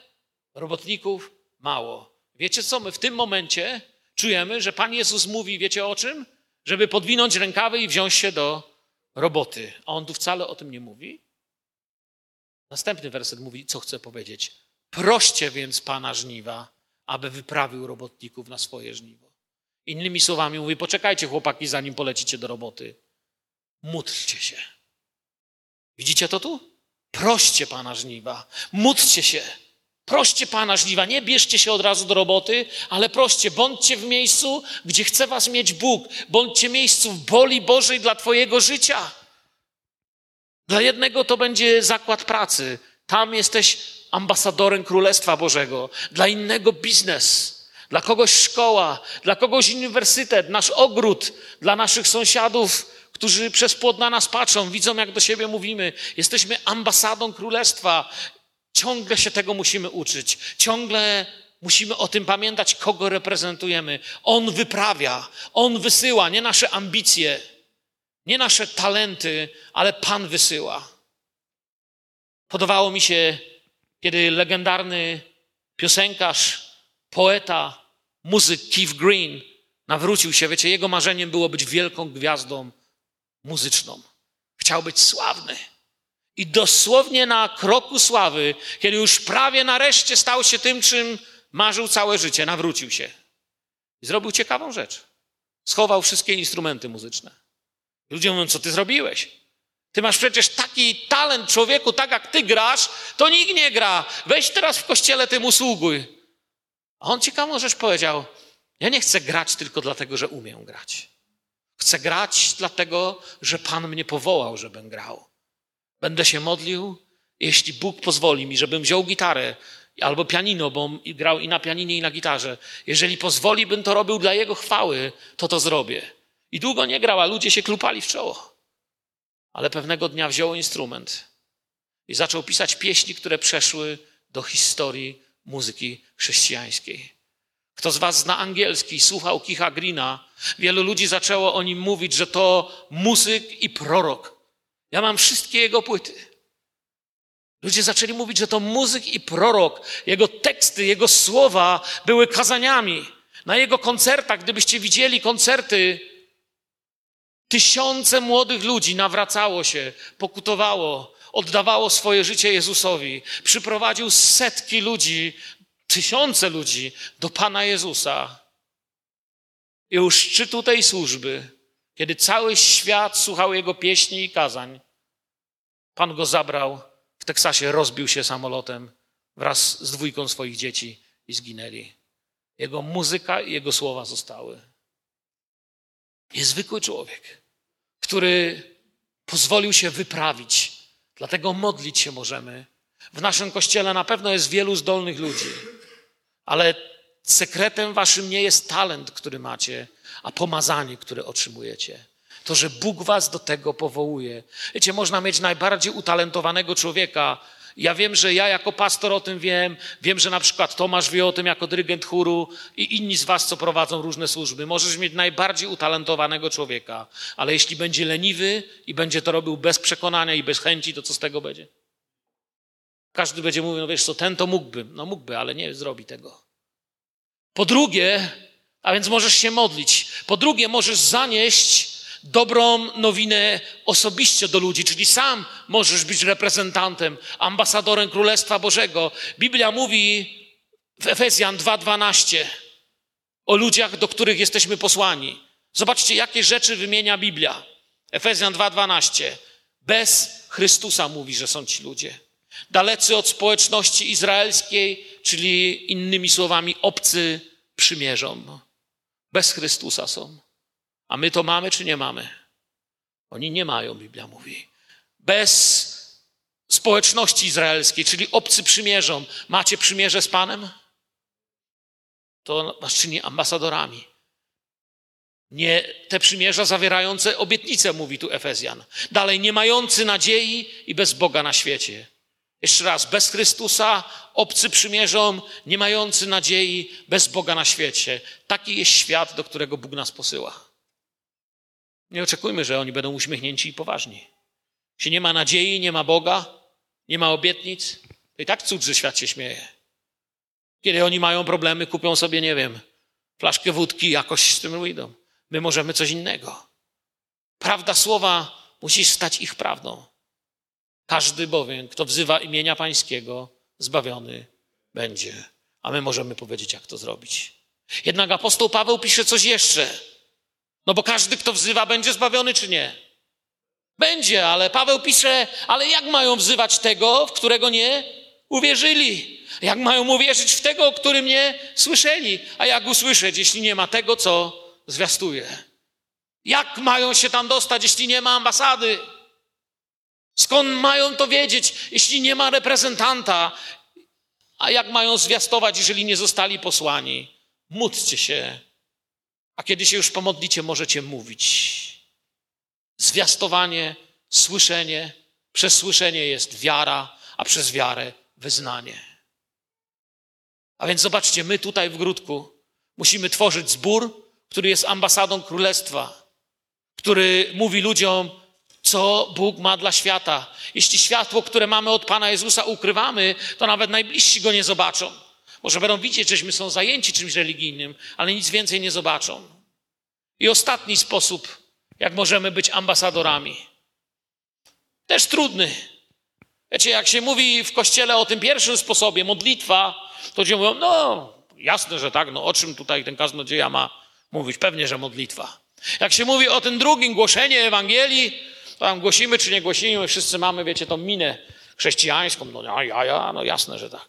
robotników mało. Wiecie co? My w tym momencie czujemy, że Pan Jezus mówi, wiecie o czym? Żeby podwinąć rękawy i wziąć się do roboty. A on tu wcale o tym nie mówi. Następny werset mówi, co chce powiedzieć. Proście więc Pana żniwa, aby wyprawił robotników na swoje żniwo. Innymi słowami mówi, poczekajcie chłopaki, zanim polecicie do roboty. Módlcie się. Widzicie to tu? Proście Pana żniwa. Módlcie się. Proście Pana żniwa. Nie bierzcie się od razu do roboty, ale proście. Bądźcie w miejscu, gdzie chce Was mieć Bóg. Bądźcie miejscu w boli Bożej dla Twojego życia. Dla jednego to będzie zakład pracy. Tam jesteś ambasadorem Królestwa Bożego. Dla innego biznes. Dla kogoś szkoła, dla kogoś uniwersytet, nasz ogród, dla naszych sąsiadów którzy przez płot na nas patrzą, widzą, jak do siebie mówimy. Jesteśmy ambasadą królestwa. Ciągle się tego musimy uczyć. Ciągle musimy o tym pamiętać, kogo reprezentujemy. On wyprawia, on wysyła, nie nasze ambicje, nie nasze talenty, ale Pan wysyła. Podobało mi się, kiedy legendarny piosenkarz, poeta, muzyk Keith Green nawrócił się. Wiecie, jego marzeniem było być wielką gwiazdą muzyczną. Chciał być sławny. I dosłownie na kroku sławy, kiedy już prawie nareszcie stał się tym, czym marzył całe życie, nawrócił się. I zrobił ciekawą rzecz. Schował wszystkie instrumenty muzyczne. Ludzie mówią, co ty zrobiłeś? Ty masz przecież taki talent człowieku, tak jak ty grasz, to nikt nie gra. Weź teraz w kościele tym usługuj. A on ciekawą rzecz powiedział, ja nie chcę grać tylko dlatego, że umiem grać. Chcę grać dlatego, że Pan mnie powołał, żebym grał. Będę się modlił, jeśli Bóg pozwoli mi, żebym wziął gitarę albo pianino, bo grał i na pianinie, i na gitarze. Jeżeli pozwoli, bym to robił dla Jego chwały, to to zrobię. I długo nie grał, a ludzie się klupali w czoło. Ale pewnego dnia wziął instrument i zaczął pisać pieśni, które przeszły do historii muzyki chrześcijańskiej. Kto z Was zna angielski, słuchał Kicha Greena, wielu ludzi zaczęło o nim mówić, że to muzyk i prorok. Ja mam wszystkie jego płyty. Ludzie zaczęli mówić, że to muzyk i prorok. Jego teksty, jego słowa były kazaniami. Na jego koncertach, gdybyście widzieli koncerty, tysiące młodych ludzi nawracało się, pokutowało, oddawało swoje życie Jezusowi. Przyprowadził setki ludzi tysiące ludzi do Pana Jezusa. I u szczytu tej służby, kiedy cały świat słuchał Jego pieśni i kazań, Pan go zabrał, w Teksasie rozbił się samolotem wraz z dwójką swoich dzieci i zginęli. Jego muzyka i Jego słowa zostały. Niezwykły człowiek, który pozwolił się wyprawić. Dlatego modlić się możemy W naszym kościele na pewno jest wielu zdolnych ludzi, ale sekretem waszym nie jest talent, który macie, a pomazanie, które otrzymujecie. To, że Bóg was do tego powołuje. Wiecie, można mieć najbardziej utalentowanego człowieka. Ja wiem, że ja jako pastor o tym wiem. Wiem, że na przykład Tomasz wie o tym jako dyrygent chóru i inni z was, co prowadzą różne służby. Możesz mieć najbardziej utalentowanego człowieka, ale jeśli będzie leniwy i będzie to robił bez przekonania i bez chęci, to co z tego będzie? Każdy będzie mówił, no wiesz co, ten to mógłby. No mógłby, ale nie zrobi tego. Po drugie, a więc możesz się modlić. Po drugie, możesz zanieść dobrą nowinę osobiście do ludzi, czyli sam możesz być reprezentantem, ambasadorem Królestwa Bożego. Biblia mówi w Efezjan 2:12 o ludziach, do których jesteśmy posłani. Zobaczcie, jakie rzeczy wymienia Biblia. Efezjan 2:12. Bez Chrystusa mówi, że są ci ludzie. Dalecy od społeczności izraelskiej, czyli innymi słowami obcy przymierzom. Bez Chrystusa są. A my to mamy czy nie mamy? Oni nie mają, Biblia mówi. Bez społeczności izraelskiej, czyli obcy przymierzą. Macie przymierze z Panem? To was czyni ambasadorami. Nie te przymierza zawierające obietnice, mówi tu Efezjan. Dalej, nie mający nadziei i bez Boga na świecie. Jeszcze raz, bez Chrystusa, obcy przymierzą, nie mający nadziei, bez Boga na świecie. Taki jest świat, do którego Bóg nas posyła. Nie oczekujmy, że oni będą uśmiechnięci i poważni. Jeśli nie ma nadziei, nie ma Boga, nie ma obietnic, to i tak cud, że świat się śmieje. Kiedy oni mają problemy, kupią sobie, nie wiem, flaszkę wódki, jakoś z tym wyjdą. My możemy coś innego. Prawda słowa musi stać ich prawdą. Każdy bowiem, kto wzywa imienia Pańskiego, zbawiony będzie. A my możemy powiedzieć, jak to zrobić. Jednak apostoł Paweł pisze coś jeszcze. No bo każdy, kto wzywa, będzie zbawiony, czy nie? Będzie, ale Paweł pisze, ale jak mają wzywać tego, w którego nie uwierzyli? Jak mają uwierzyć w tego, o którym nie słyszeli? A jak usłyszeć, jeśli nie ma tego, co zwiastuje? Jak mają się tam dostać, jeśli nie ma ambasady? Skąd mają to wiedzieć, jeśli nie ma reprezentanta? A jak mają zwiastować, jeżeli nie zostali posłani? Módlcie się, a kiedy się już pomodlicie, możecie mówić. Zwiastowanie, słyszenie, przez słyszenie jest wiara, a przez wiarę wyznanie. A więc zobaczcie, my tutaj w Grudku musimy tworzyć zbór, który jest ambasadą Królestwa, który mówi ludziom, co Bóg ma dla świata. Jeśli światło, które mamy od Pana Jezusa ukrywamy, to nawet najbliżsi go nie zobaczą. Może będą widzieć, żeśmy są zajęci czymś religijnym, ale nic więcej nie zobaczą. I ostatni sposób, jak możemy być ambasadorami. Też trudny. Wiecie, jak się mówi w kościele o tym pierwszym sposobie, modlitwa, to ludzie mówią, no jasne, że tak, no o czym tutaj ten kaznodzieja ma mówić? Pewnie, że modlitwa. Jak się mówi o tym drugim, głoszenie Ewangelii, tam głosimy czy nie głosimy, wszyscy mamy, wiecie, tą minę chrześcijańską, no ja, ja, ja, no jasne, że tak.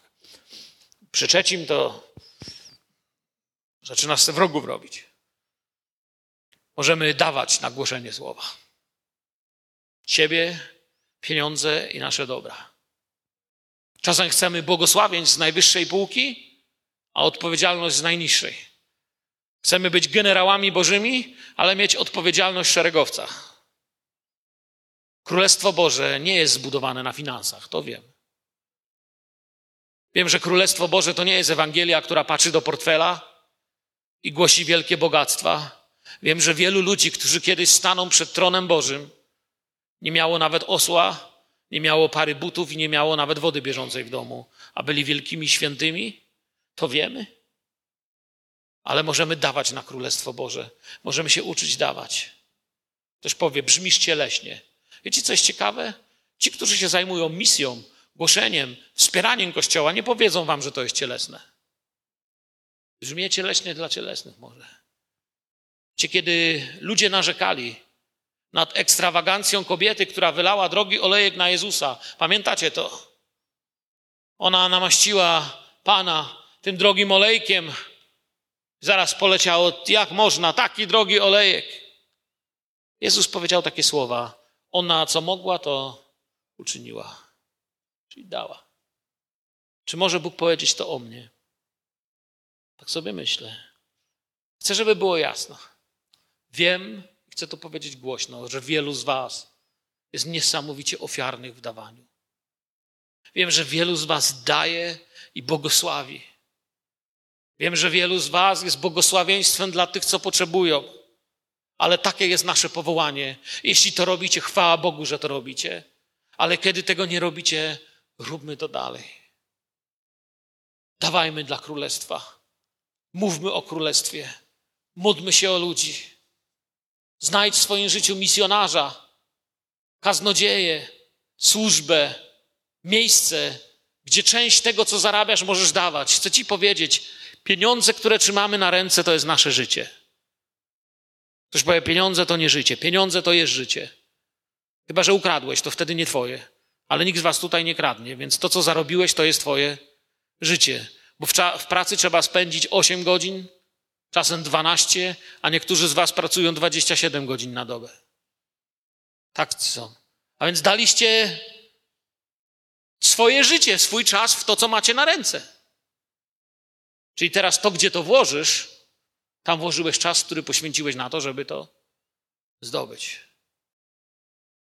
Przy trzecim to zaczyna się wrogów robić. Możemy dawać na głoszenie słowa. Siebie, pieniądze i nasze dobra. Czasem chcemy błogosławień z najwyższej półki, a odpowiedzialność z najniższej. Chcemy być generałami bożymi, ale mieć odpowiedzialność szeregowca. Królestwo Boże nie jest zbudowane na finansach, to wiem. Wiem, że Królestwo Boże to nie jest Ewangelia, która patrzy do portfela i głosi wielkie bogactwa. Wiem, że wielu ludzi, którzy kiedyś staną przed tronem Bożym, nie miało nawet osła, nie miało pary butów i nie miało nawet wody bieżącej w domu, a byli wielkimi świętymi. To wiemy. Ale możemy dawać na Królestwo Boże. Możemy się uczyć dawać. Ktoś powie, brzmisz cieleśnie. Wiecie, co jest ciekawe? Ci, którzy się zajmują misją, głoszeniem, wspieraniem Kościoła, nie powiedzą wam, że to jest cielesne. Brzmi cieleśnie dla cielesnych może. Wiecie, kiedy ludzie narzekali nad ekstrawagancją kobiety, która wylała drogi olejek na Jezusa, pamiętacie to? Ona namaściła Pana tym drogim olejkiem. Zaraz poleciało, jak można, taki drogi olejek. Jezus powiedział takie słowa: ona, co mogła, to uczyniła. Czyli dała. Czy może Bóg powiedzieć to o mnie? Tak sobie myślę. Chcę, żeby było jasno. Wiem, chcę to powiedzieć głośno, że wielu z Was jest niesamowicie ofiarnych w dawaniu. Wiem, że wielu z Was daje i błogosławi. Wiem, że wielu z Was jest błogosławieństwem dla tych, co potrzebują. Ale takie jest nasze powołanie. Jeśli to robicie, chwała Bogu, że to robicie. Ale kiedy tego nie robicie, róbmy to dalej. Dawajmy dla królestwa. Mówmy o królestwie. Módlmy się o ludzi. Znajdź w swoim życiu misjonarza, kaznodzieję, służbę, miejsce, gdzie część tego, co zarabiasz, możesz dawać. Chcę Ci powiedzieć, pieniądze, które trzymamy na ręce, to jest nasze życie. Ktoś powie, pieniądze to nie życie, pieniądze to jest życie. Chyba, że ukradłeś, to wtedy nie Twoje. Ale nikt z Was tutaj nie kradnie, więc to, co zarobiłeś, to jest Twoje życie. Bo w, w pracy trzeba spędzić 8 godzin, czasem 12, a niektórzy z Was pracują 27 godzin na dobę. Tak są. A więc daliście swoje życie, swój czas w to, co macie na ręce. Czyli teraz to, gdzie to włożysz, tam włożyłeś czas, który poświęciłeś na to, żeby to zdobyć.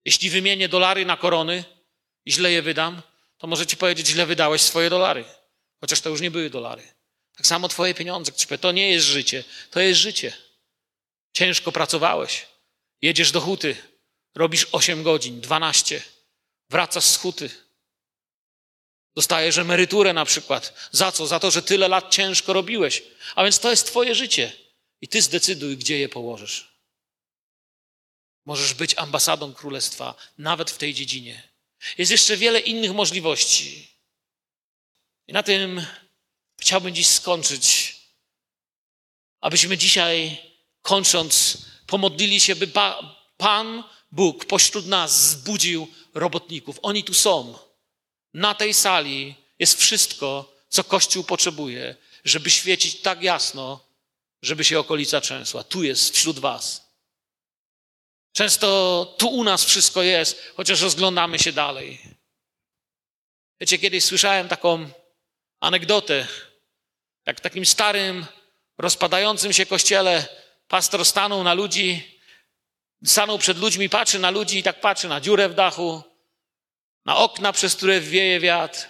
Jeśli wymienię dolary na korony i źle je wydam, to możecie powiedzieć, źle wydałeś swoje dolary. Chociaż to już nie były dolary. Tak samo twoje pieniądze. To nie jest życie, to jest życie. Ciężko pracowałeś. Jedziesz do huty, robisz 8 godzin, 12, wracasz z huty. Dostajesz emeryturę na przykład. Za co? Za to, że tyle lat ciężko robiłeś. A więc to jest twoje życie. I ty zdecyduj, gdzie je położysz. Możesz być ambasadą królestwa, nawet w tej dziedzinie. Jest jeszcze wiele innych możliwości. I na tym chciałbym dziś skończyć. Abyśmy dzisiaj, kończąc, pomodlili się, by Pan Bóg pośród nas zbudził robotników. Oni tu są. Na tej sali jest wszystko, co Kościół potrzebuje, żeby świecić tak jasno, żeby się okolica trzęsła. Tu jest wśród Was. Często tu u nas wszystko jest, chociaż rozglądamy się dalej. Wiecie, kiedyś słyszałem taką anegdotę, jak w takim starym, rozpadającym się kościele pastor stanął na ludzi, stanął przed ludźmi, patrzy na ludzi i tak patrzy na dziurę w dachu, na okna, przez które wieje wiatr.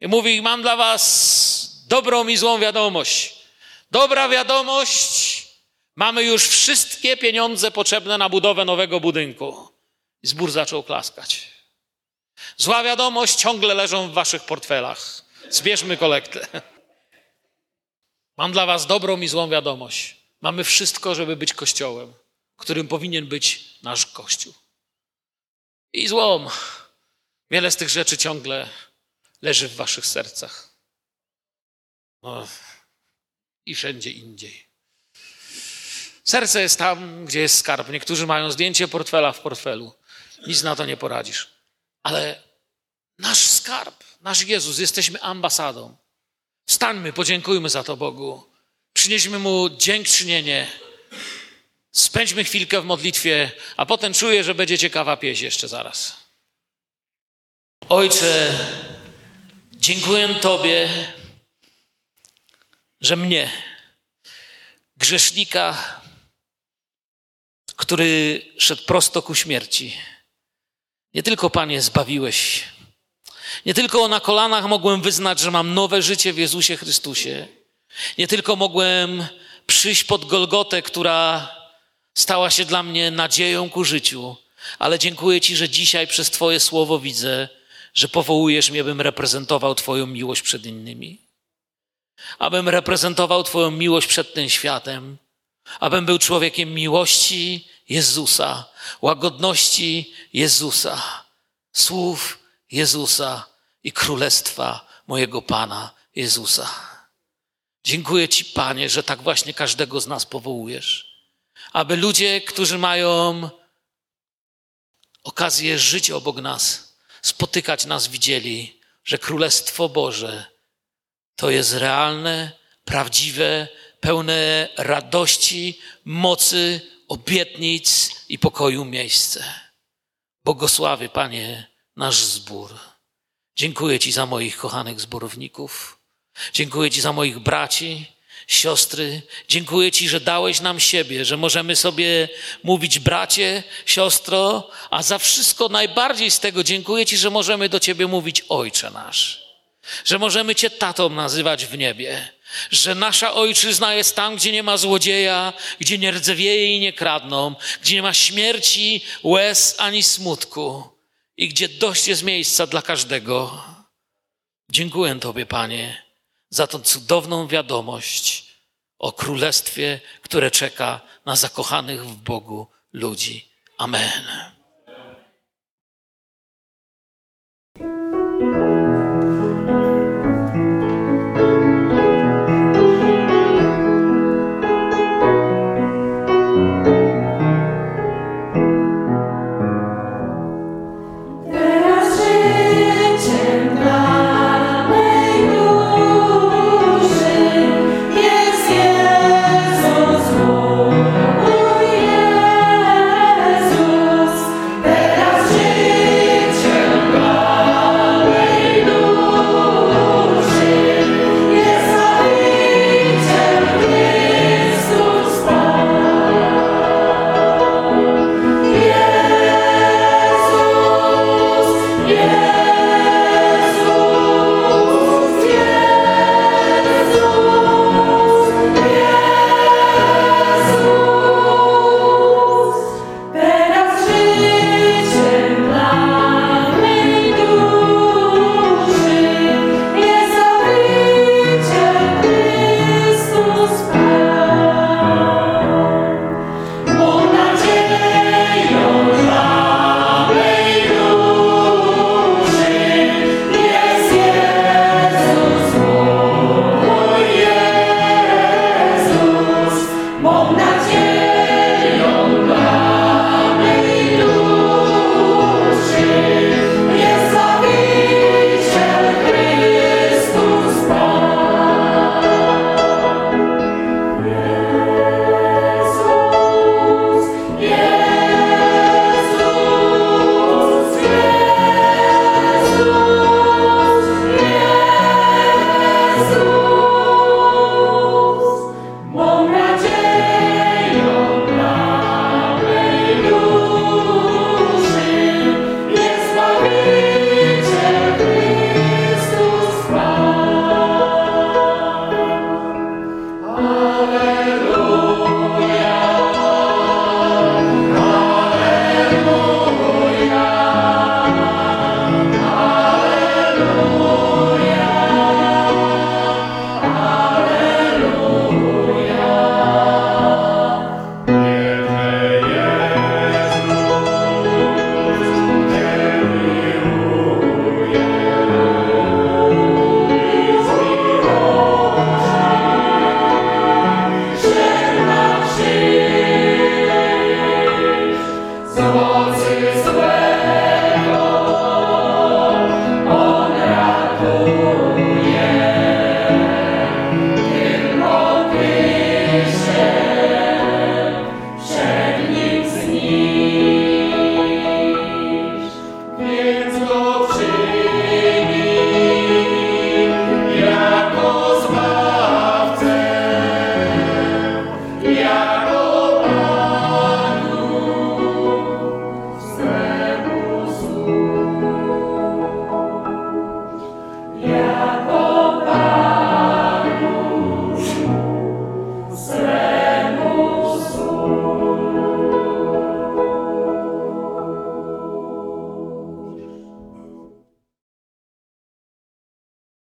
I mówi: Mam dla Was dobrą i złą wiadomość. Dobra wiadomość, mamy już wszystkie pieniądze potrzebne na budowę nowego budynku. Zbór zaczął klaskać. Zła wiadomość ciągle leżą w Waszych portfelach. Zbierzmy kolektę. Mam dla Was dobrą i złą wiadomość. Mamy wszystko, żeby być kościołem, którym powinien być nasz kościół. I złom. Wiele z tych rzeczy ciągle leży w Waszych sercach. O, I wszędzie indziej. Serce jest tam, gdzie jest skarb. Niektórzy mają zdjęcie portfela w portfelu. Nic na to nie poradzisz. Ale nasz skarb, nasz Jezus, jesteśmy ambasadą. Stańmy, podziękujmy za to Bogu. Przynieśmy Mu dziękczynienie. Spędźmy chwilkę w modlitwie, a potem czuję, że będzie ciekawa pieśń jeszcze zaraz. Ojcze, dziękuję Tobie, że mnie, grzesznika, który szedł prosto ku śmierci, nie tylko Panie zbawiłeś, nie tylko na kolanach mogłem wyznać, że mam nowe życie w Jezusie Chrystusie. Nie tylko mogłem przyjść pod Golgotę, która stała się dla mnie nadzieją ku życiu, ale dziękuję Ci, że dzisiaj przez Twoje słowo widzę, że powołujesz mnie, bym reprezentował Twoją miłość przed innymi. Abym reprezentował Twoją miłość przed tym światem. Abym był człowiekiem miłości Jezusa, łagodności Jezusa, słów Jezusa i królestwa mojego Pana Jezusa. Dziękuję Ci, Panie, że tak właśnie każdego z nas powołujesz, aby ludzie, którzy mają okazję żyć obok nas, spotykać nas, widzieli, że Królestwo Boże to jest realne, prawdziwe, pełne radości, mocy, obietnic i pokoju miejsce. Błogosławy, Panie, nasz zbór. Dziękuję Ci za moich kochanych zborowników. Dziękuję Ci za moich braci, siostry. Dziękuję Ci, że dałeś nam siebie, że możemy sobie mówić bracie, siostro, a za wszystko najbardziej z tego dziękuję Ci, że możemy do Ciebie mówić Ojcze nasz. Że możemy Cię tatą nazywać w niebie. Że nasza ojczyzna jest tam, gdzie nie ma złodzieja, gdzie nie rdzewieje i nie kradną, gdzie nie ma śmierci, łez ani smutku i gdzie dość jest miejsca dla każdego. Dziękuję Tobie, Panie, za tą cudowną wiadomość o królestwie, które czeka na zakochanych w Bogu ludzi. Amen.